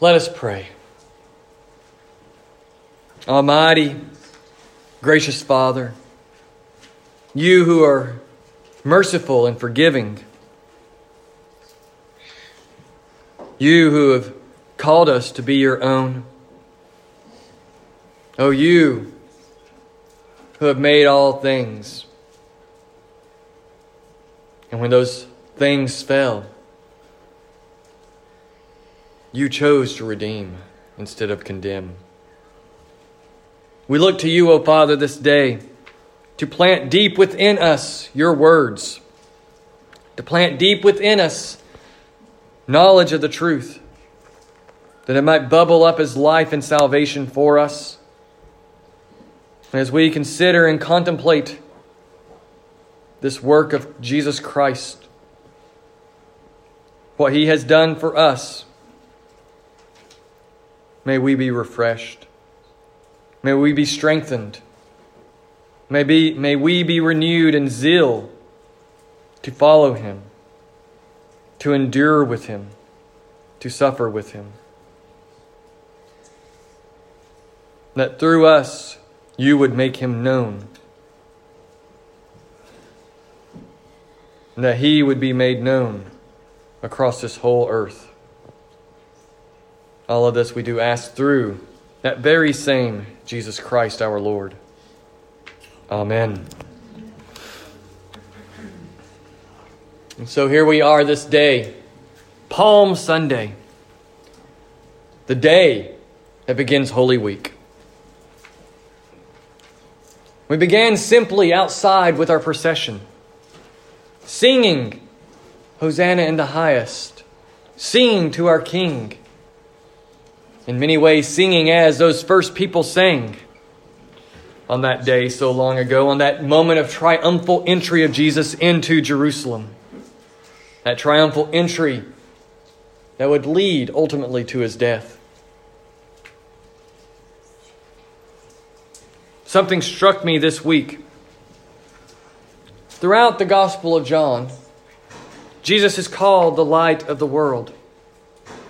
Let us pray. Almighty, gracious Father, you who are merciful and forgiving, you who have called us to be your own, oh, you who have made all things. And when those things fell, you chose to redeem instead of condemn. We look to you, O Father, this day to plant deep within us your words, to plant deep within us knowledge of the truth, that it might bubble up as life and salvation for us. As we consider and contemplate this work of Jesus Christ, what he has done for us, may we be refreshed. May we be strengthened. May, be, may we be renewed in zeal to follow him, to endure with him, to suffer with him. That through us you would make him known. And that he would be made known across this whole earth. All of this we do ask through that very same Jesus Christ our Lord. Amen. And so here we are this day, Palm Sunday, the day that begins Holy Week. We began simply outside with our procession, singing Hosanna in the highest, singing to our King. In many ways, singing as those first people sang on that day so long ago, on that moment of triumphal entry of Jesus into Jerusalem. That triumphal entry that would lead ultimately to his death. Something struck me this week. Throughout the Gospel of John, Jesus is called the light of the world.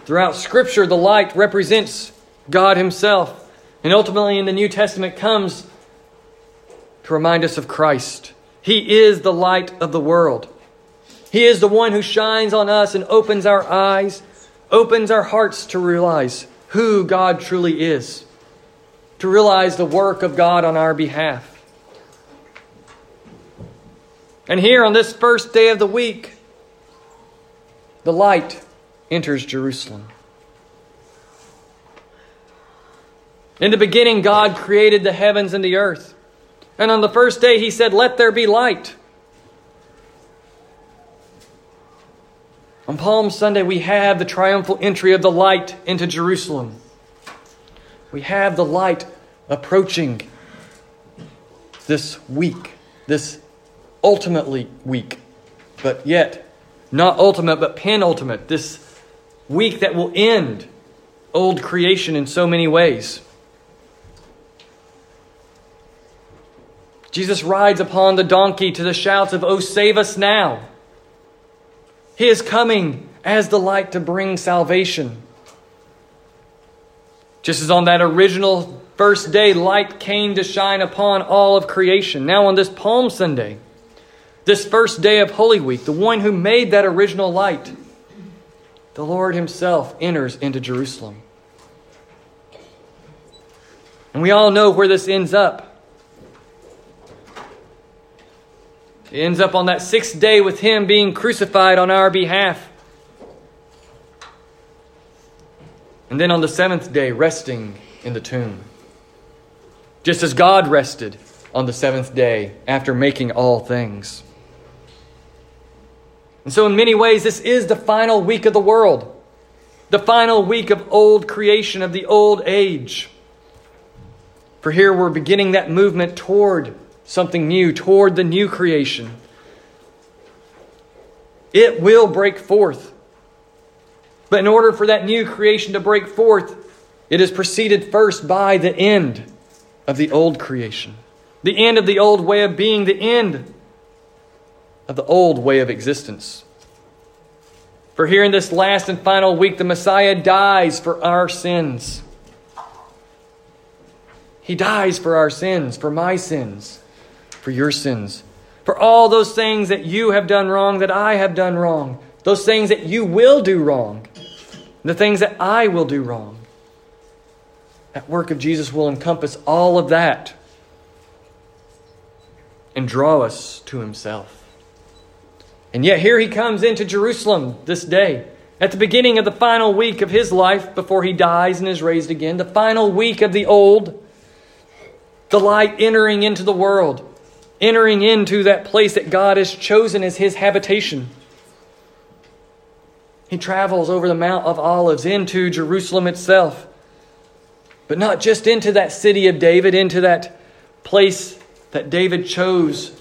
Throughout Scripture, the light represents God Himself, and ultimately in the New Testament comes to remind us of Christ. He is the light of the world. He is the one who shines on us and opens our eyes, opens our hearts to realize who God truly is to realize the work of God on our behalf. And here on this first day of the week, the light enters Jerusalem. In the beginning, God created the heavens and the earth. And on the first day, He said, Let there be light. On Palm Sunday, we have the triumphal entry of the light into Jerusalem. We have the light approaching this week, this ultimately week, but yet not ultimate, but penultimate, this week that will end old creation in so many ways. Jesus rides upon the donkey to the shouts of, Oh, save us now! He is coming as the light to bring salvation. Just as on that original first day, light came to shine upon all of creation. Now, on this Palm Sunday, this first day of Holy Week, the one who made that original light, the Lord Himself enters into Jerusalem. And we all know where this ends up. It ends up on that sixth day with Him being crucified on our behalf. And then on the seventh day, resting in the tomb. Just as God rested on the seventh day after making all things. And so, in many ways, this is the final week of the world, the final week of old creation, of the old age. For here we're beginning that movement toward something new, toward the new creation. It will break forth. But in order for that new creation to break forth, it is preceded first by the end of the old creation, the end of the old way of being, the end of the old way of existence. For here in this last and final week, the Messiah dies for our sins. He dies for our sins, for my sins, for your sins, for all those things that you have done wrong, that I have done wrong, those things that you will do wrong, the things that I will do wrong. That work of Jesus will encompass all of that and draw us to himself. And yet, here he comes into Jerusalem this day, at the beginning of the final week of his life before he dies and is raised again, the final week of the old, the light entering into the world, entering into that place that God has chosen as his habitation. He travels over the Mount of Olives into Jerusalem itself, but not just into that city of David, into that place that David chose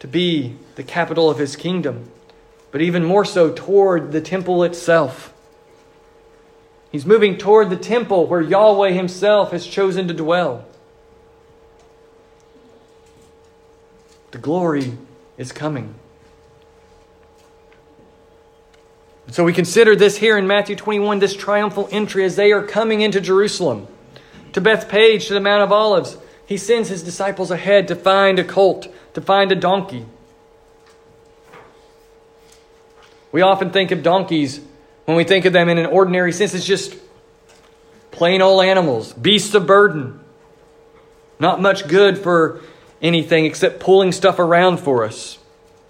to be the capital of his kingdom, but even more so toward the temple itself. He's moving toward the temple where Yahweh himself has chosen to dwell. The glory is coming. And so we consider this here in Matthew 21, this triumphal entry as they are coming into Jerusalem, to Bethphage, to the Mount of Olives. He sends his disciples ahead to find a colt, to find a donkey. We often think of donkeys when we think of them in an ordinary sense. It's just plain old animals, beasts of burden. Not much good for anything except pulling stuff around for us.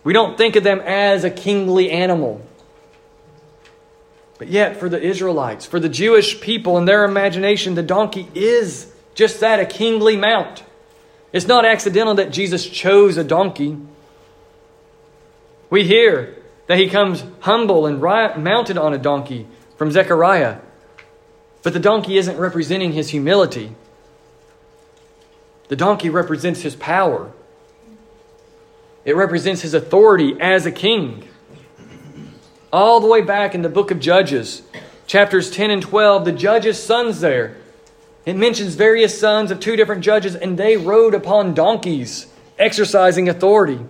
We don't think of them as a kingly animal. But yet, for the Israelites, for the Jewish people in their imagination, the donkey is just that a kingly mount. It's not accidental that Jesus chose a donkey. We hear that he comes humble and mounted on a donkey from Zechariah. But the donkey isn't representing his humility, the donkey represents his power, it represents his authority as a king. All the way back in the book of Judges, chapters 10 and 12, the judges' sons there. It mentions various sons of two different judges, and they rode upon donkeys, exercising authority.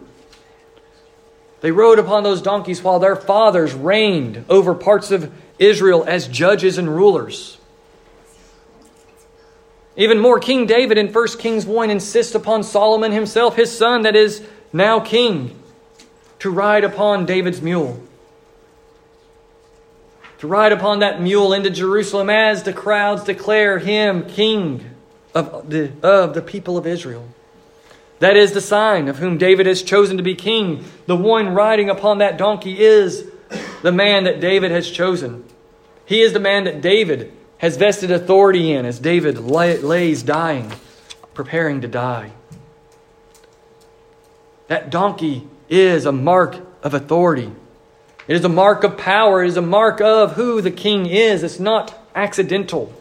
They rode upon those donkeys while their fathers reigned over parts of Israel as judges and rulers. Even more, King David in 1 Kings 1 insists upon Solomon himself, his son that is now king, to ride upon David's mule. To ride upon that mule into Jerusalem as the crowds declare him king of the, of the people of Israel. That is the sign of whom David has chosen to be king. The one riding upon that donkey is the man that David has chosen. He is the man that David has vested authority in as David lays dying, preparing to die. That donkey is a mark of authority. It is a mark of power. It is a mark of who the king is. It's not accidental.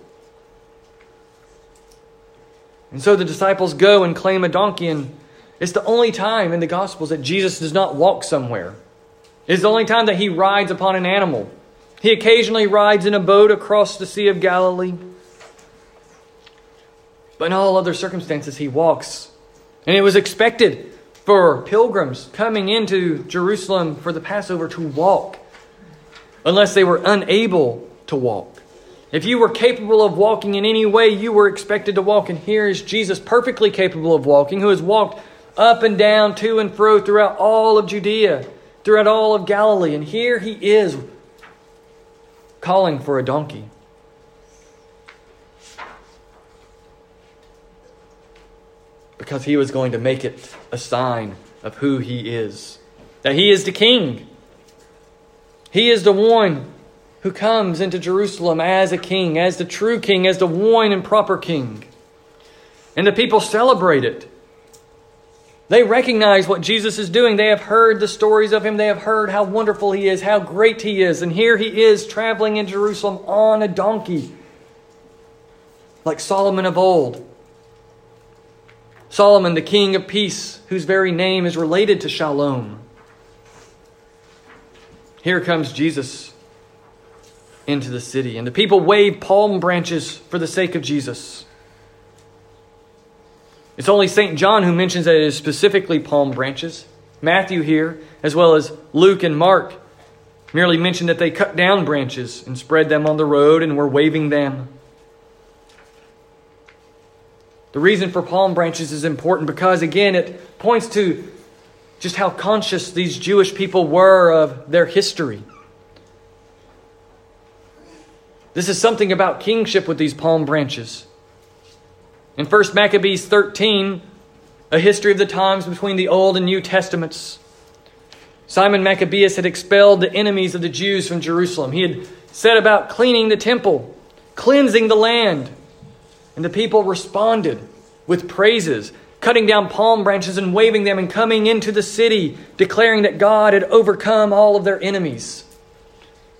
And so the disciples go and claim a donkey, and it's the only time in the Gospels that Jesus does not walk somewhere. It's the only time that he rides upon an animal. He occasionally rides in a boat across the Sea of Galilee. But in all other circumstances, he walks. And it was expected for pilgrims coming into Jerusalem for the Passover to walk, unless they were unable to walk. If you were capable of walking in any way, you were expected to walk. And here is Jesus, perfectly capable of walking, who has walked up and down, to and fro throughout all of Judea, throughout all of Galilee. And here he is calling for a donkey. Because he was going to make it a sign of who he is. That he is the king. He is the one who comes into Jerusalem as a king, as the true king, as the one and proper king. And the people celebrate it. They recognize what Jesus is doing. They have heard the stories of him. They have heard how wonderful he is, how great he is. And here he is traveling in Jerusalem on a donkey, like Solomon of old. Solomon, the king of peace, whose very name is related to Shalom. Here comes Jesus into the city. And the people wave palm branches for the sake of Jesus. It's only St. John who mentions that it is specifically palm branches. Matthew here, as well as Luke and Mark, merely mention that they cut down branches and spread them on the road and were waving them. The reason for palm branches is important because, again, it points to just how conscious these Jewish people were of their history. This is something about kingship with these palm branches. In 1 Maccabees 13, a history of the times between the Old and New Testaments, Simon Maccabeus had expelled the enemies of the Jews from Jerusalem. He had set about cleaning the temple, cleansing the land. And the people responded with praises, cutting down palm branches and waving them and coming into the city, declaring that God had overcome all of their enemies.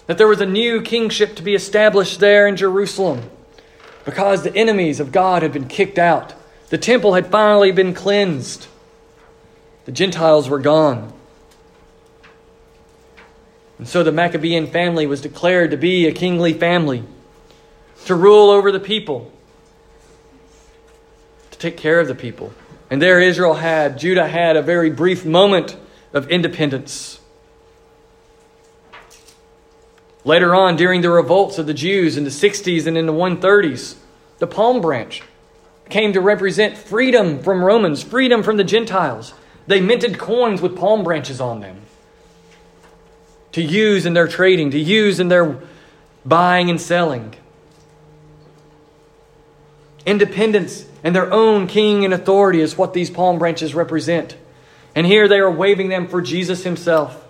That there was a new kingship to be established there in Jerusalem because the enemies of God had been kicked out. The temple had finally been cleansed. The Gentiles were gone. And so the Maccabean family was declared to be a kingly family, to rule over the people, to take care of the people. And there Israel had, Judah had a very brief moment of independence. Later on, during the revolts of the Jews in the 60s and in the 130s, the palm branch came to represent freedom from Romans, freedom from the Gentiles. They minted coins with palm branches on them to use in their trading, to use in their buying and selling. Independence and their own king and authority is what these palm branches represent. And here they are waving them for Jesus himself.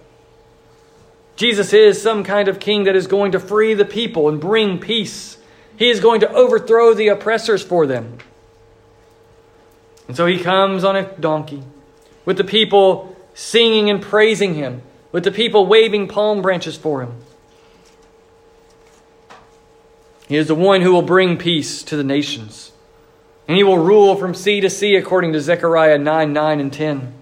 Jesus is some kind of king that is going to free the people and bring peace. He is going to overthrow the oppressors for them. And so he comes on a donkey with the people singing and praising him with the people waving palm branches for him. He is the one who will bring peace to the nations. And he will rule from sea to sea, according to Zechariah 9 9 and 10.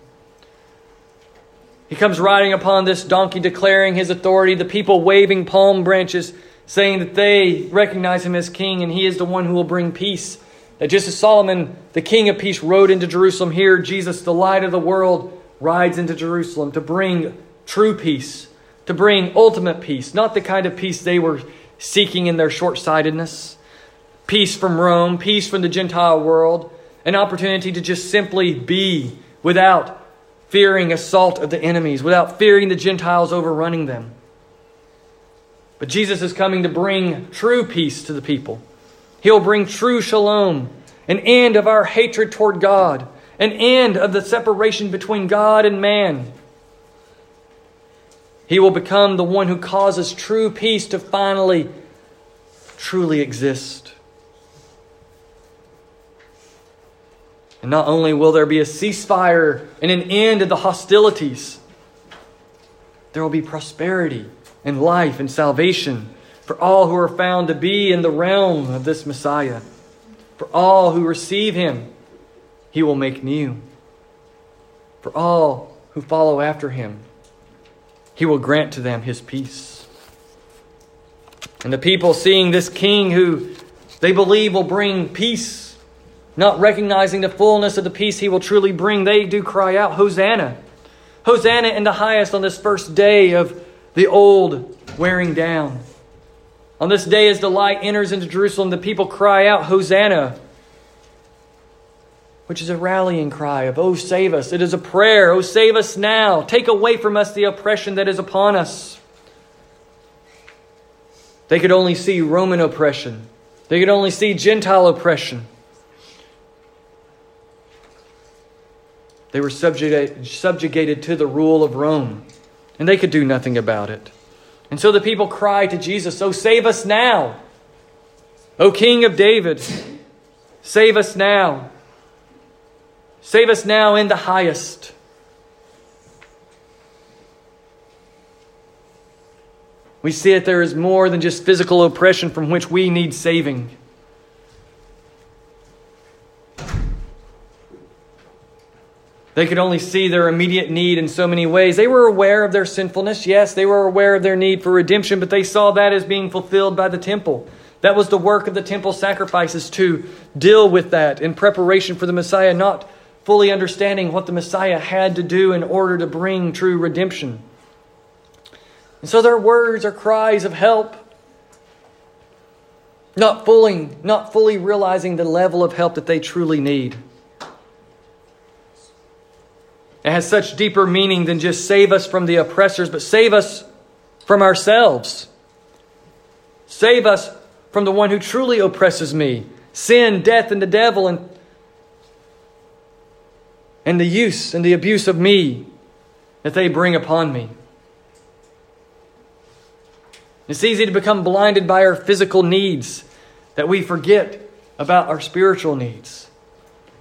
He comes riding upon this donkey, declaring his authority, the people waving palm branches, saying that they recognize him as king, and he is the one who will bring peace. That just as Solomon, the king of peace, rode into Jerusalem, here Jesus, the light of the world, rides into Jerusalem to bring true peace, to bring ultimate peace, not the kind of peace they were seeking in their short sightedness. Peace from Rome, peace from the Gentile world, an opportunity to just simply be without fearing assault of the enemies, without fearing the Gentiles overrunning them. But Jesus is coming to bring true peace to the people. He'll bring true shalom, an end of our hatred toward God, an end of the separation between God and man. He will become the one who causes true peace to finally, truly exist. And not only will there be a ceasefire and an end to the hostilities, there will be prosperity and life and salvation for all who are found to be in the realm of this Messiah. For all who receive him, he will make new. For all who follow after him, he will grant to them his peace. And the people seeing this king who they believe will bring peace, not recognizing the fullness of the peace he will truly bring, they do cry out, Hosanna! Hosanna in the highest on this first day of the old wearing down. On this day, as the light enters into Jerusalem, the people cry out, Hosanna! which is a rallying cry of, Oh, save us. It is a prayer, Oh, save us now. Take away from us the oppression that is upon us. They could only see Roman oppression, they could only see Gentile oppression. They were subjugated, to the rule of Rome, and they could do nothing about it. And so the people cry to Jesus, Oh, save us now. O King of David, save us now. Save us now in the highest. We see that there is more than just physical oppression from which we need saving. They could only see their immediate need in so many ways. They were aware of their sinfulness. Yes, they were aware of their need for redemption, but they saw that as being fulfilled by the temple. That was the work of the temple sacrifices to deal with that in preparation for the Messiah, not fully understanding what the Messiah had to do in order to bring true redemption. And so their words are cries of help. Not fully, not fully realizing the level of help that they truly need. It has such deeper meaning than just save us from the oppressors, but save us from ourselves. Save us from the one who truly oppresses me sin, death, and the devil, and, and the use and the abuse of me that they bring upon me. It's easy to become blinded by our physical needs that we forget about our spiritual needs.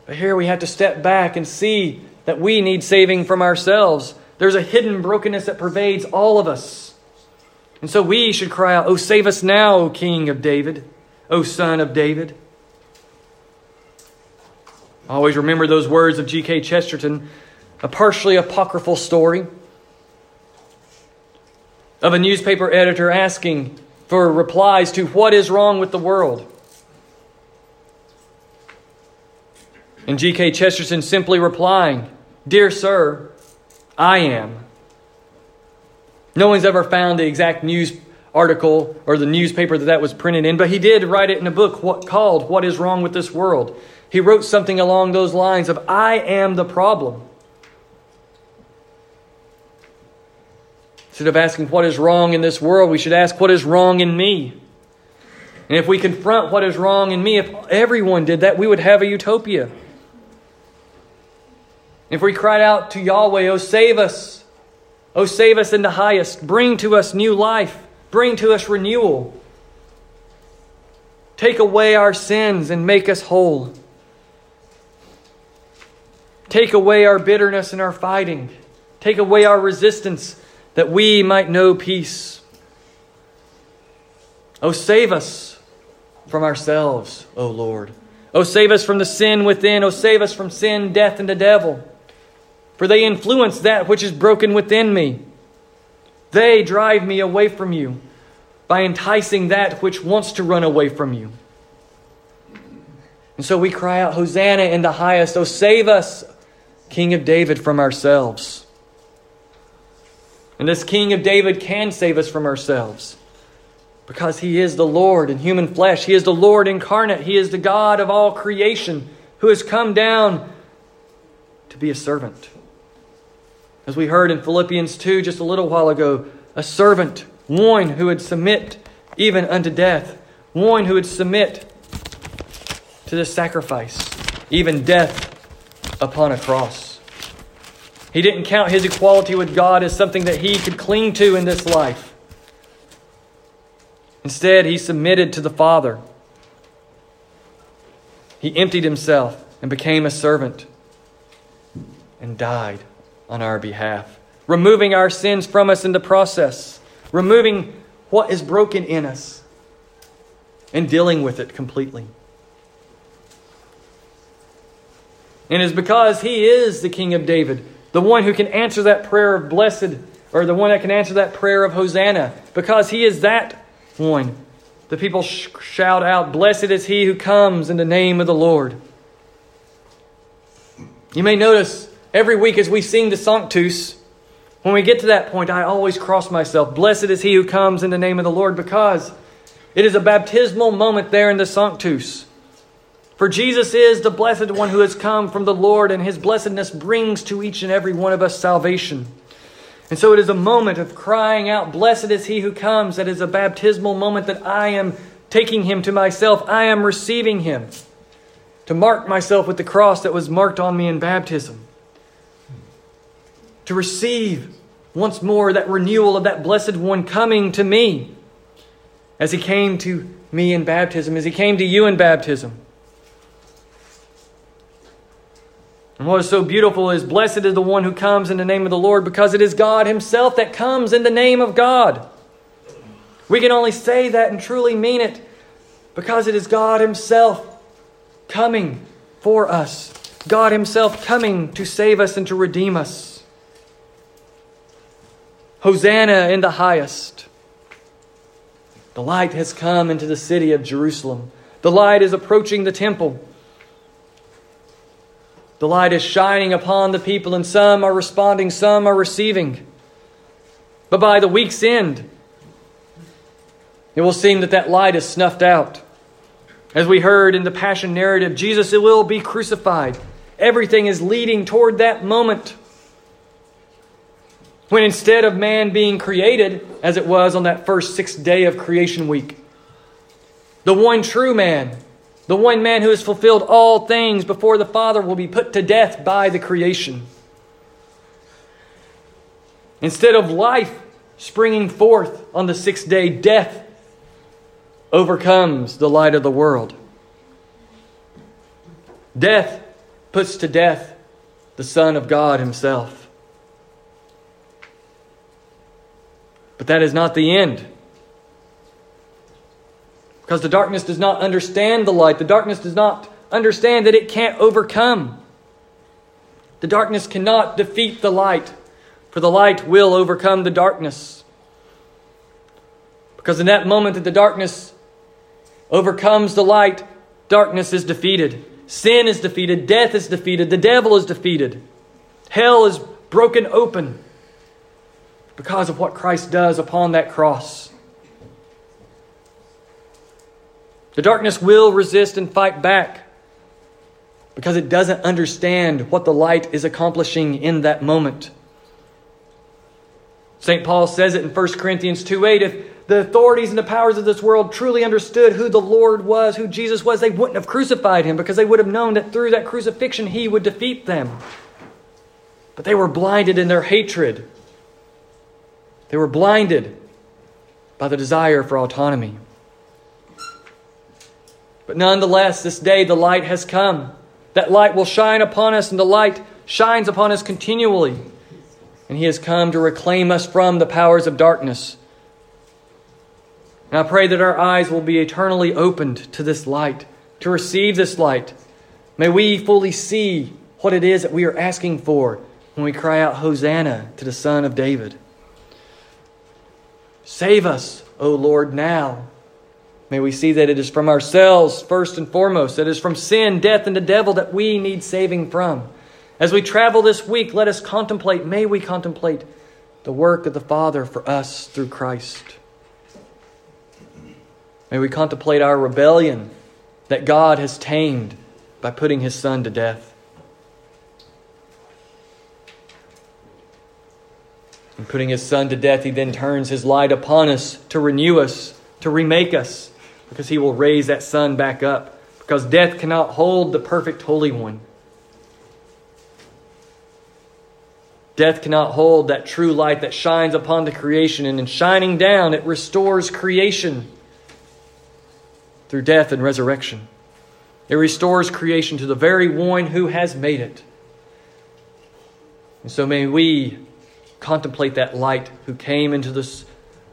But here we have to step back and see that we need saving from ourselves. There's a hidden brokenness that pervades all of us. And so we should cry out, Oh, save us now, O King of David, O Son of David. I always remember those words of G.K. Chesterton, a partially apocryphal story of a newspaper editor asking for replies to what is wrong with the world. And G.K. Chesterton simply replying, Dear sir, I am. No one's ever found the exact news article or the newspaper that that was printed in, but he did write it in a book called What is Wrong with This World. He wrote something along those lines of, I am the problem. Instead of asking what is wrong in this world, we should ask what is wrong in me. And if we confront what is wrong in me, if everyone did that, we would have a utopia. If we cried out to Yahweh, Oh, save us, Oh, save us in the highest, bring to us new life, bring to us renewal, take away our sins and make us whole, take away our bitterness and our fighting, take away our resistance that we might know peace. Oh, save us from ourselves, O Lord. Oh, save us from the sin within. Oh, save us from sin, death, and the devil. For they influence that which is broken within me. They drive me away from you by enticing that which wants to run away from you. And so we cry out, Hosanna in the highest. Oh, save us, King of David, from ourselves. And this King of David can save us from ourselves because he is the Lord in human flesh. He is the Lord incarnate. He is the God of all creation who has come down to be a servant. As we heard in Philippians 2 just a little while ago, a servant, one who would submit even unto death, one who would submit to the sacrifice, even death upon a cross. He didn't count his equality with God as something that he could cling to in this life. Instead, he submitted to the Father. He emptied himself and became a servant and died on our behalf, removing our sins from us in the process, removing what is broken in us, and dealing with it completely. And it's because he is the King of David the one who can answer that prayer of blessed, or the one that can answer that prayer of Hosanna, because he is that one. The people sh- shout out, Blessed is he who comes in the name of the Lord. You may notice every week as we sing the Sanctus, when we get to that point, I always cross myself. Blessed is he who comes in the name of the Lord, because it is a baptismal moment there in the Sanctus. For Jesus is the blessed one who has come from the Lord, and his blessedness brings to each and every one of us salvation. And so it is a moment of crying out, Blessed is he who comes. That is a baptismal moment that I am taking him to myself. I am receiving him to mark myself with the cross that was marked on me in baptism. To receive once more that renewal of that blessed one coming to me as he came to me in baptism, as he came to you in baptism. And what is so beautiful is blessed is the one who comes in the name of the Lord because it is God Himself that comes in the name of God. We can only say that and truly mean it because it is God Himself coming for us, God Himself coming to save us and to redeem us. Hosanna in the highest. The light has come into the city of Jerusalem. The light is approaching the temple. The light is shining upon the people, and some are responding, some are receiving. But by the week's end, it will seem that that light is snuffed out. As we heard in the Passion narrative, Jesus will be crucified. Everything is leading toward that moment. When instead of man being created, as it was on that first sixth day of creation week, the one true man, the one man who has fulfilled all things before the Father, will be put to death by the creation. Instead of life springing forth on the sixth day, death overcomes the light of the world. Death puts to death the Son of God Himself. But that is not the end. Because the darkness does not understand the light. The darkness does not understand that it can't overcome. The darkness cannot defeat the light, for the light will overcome the darkness. Because in that moment that the darkness overcomes the light, darkness is defeated. Sin is defeated. Death is defeated. The devil is defeated. Hell is broken open because of what Christ does upon that cross. The darkness will resist and fight back because it doesn't understand what the light is accomplishing in that moment. St. Paul says it in 1 Corinthians 2 8 if the authorities and the powers of this world truly understood who the Lord was, who Jesus was, they wouldn't have crucified him because they would have known that through that crucifixion he would defeat them. But they were blinded in their hatred. They were blinded by the desire for autonomy. But nonetheless, this day the light has come. That light will shine upon us, and the light shines upon us continually. And He has come to reclaim us from the powers of darkness and I pray that our eyes will be eternally opened to this light, to receive this light. May we fully see what it is that we are asking for when we cry out, Hosanna to the Son of David. Save us, O Lord, now. May we see that it is from ourselves, first and foremost, that it is from sin, death, and the devil that we need saving from. As we travel this week, let us contemplate, may we contemplate the work of the Father for us through Christ. May we contemplate our rebellion that God has tamed by putting his Son to death. In putting his Son to death, he then turns his light upon us to renew us, to remake us, because he will raise that Son back up. Because death cannot hold the perfect Holy One. Death cannot hold that true light that shines upon the creation, and in shining down, it restores creation through death and resurrection. It restores creation to the very one who has made it. And so may we contemplate that light who came into this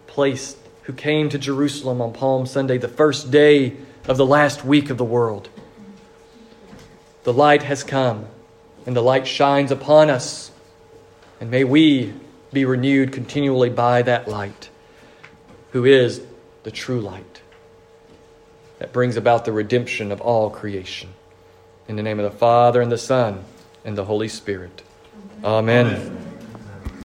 place, who came to Jerusalem on Palm Sunday, the first day of the last week of the world. The light has come, and the light shines upon us. And may we be renewed continually by that light, who is the true light that brings about the redemption of all creation. In the name of the Father, and the Son, and the Holy Spirit. Amen. Amen.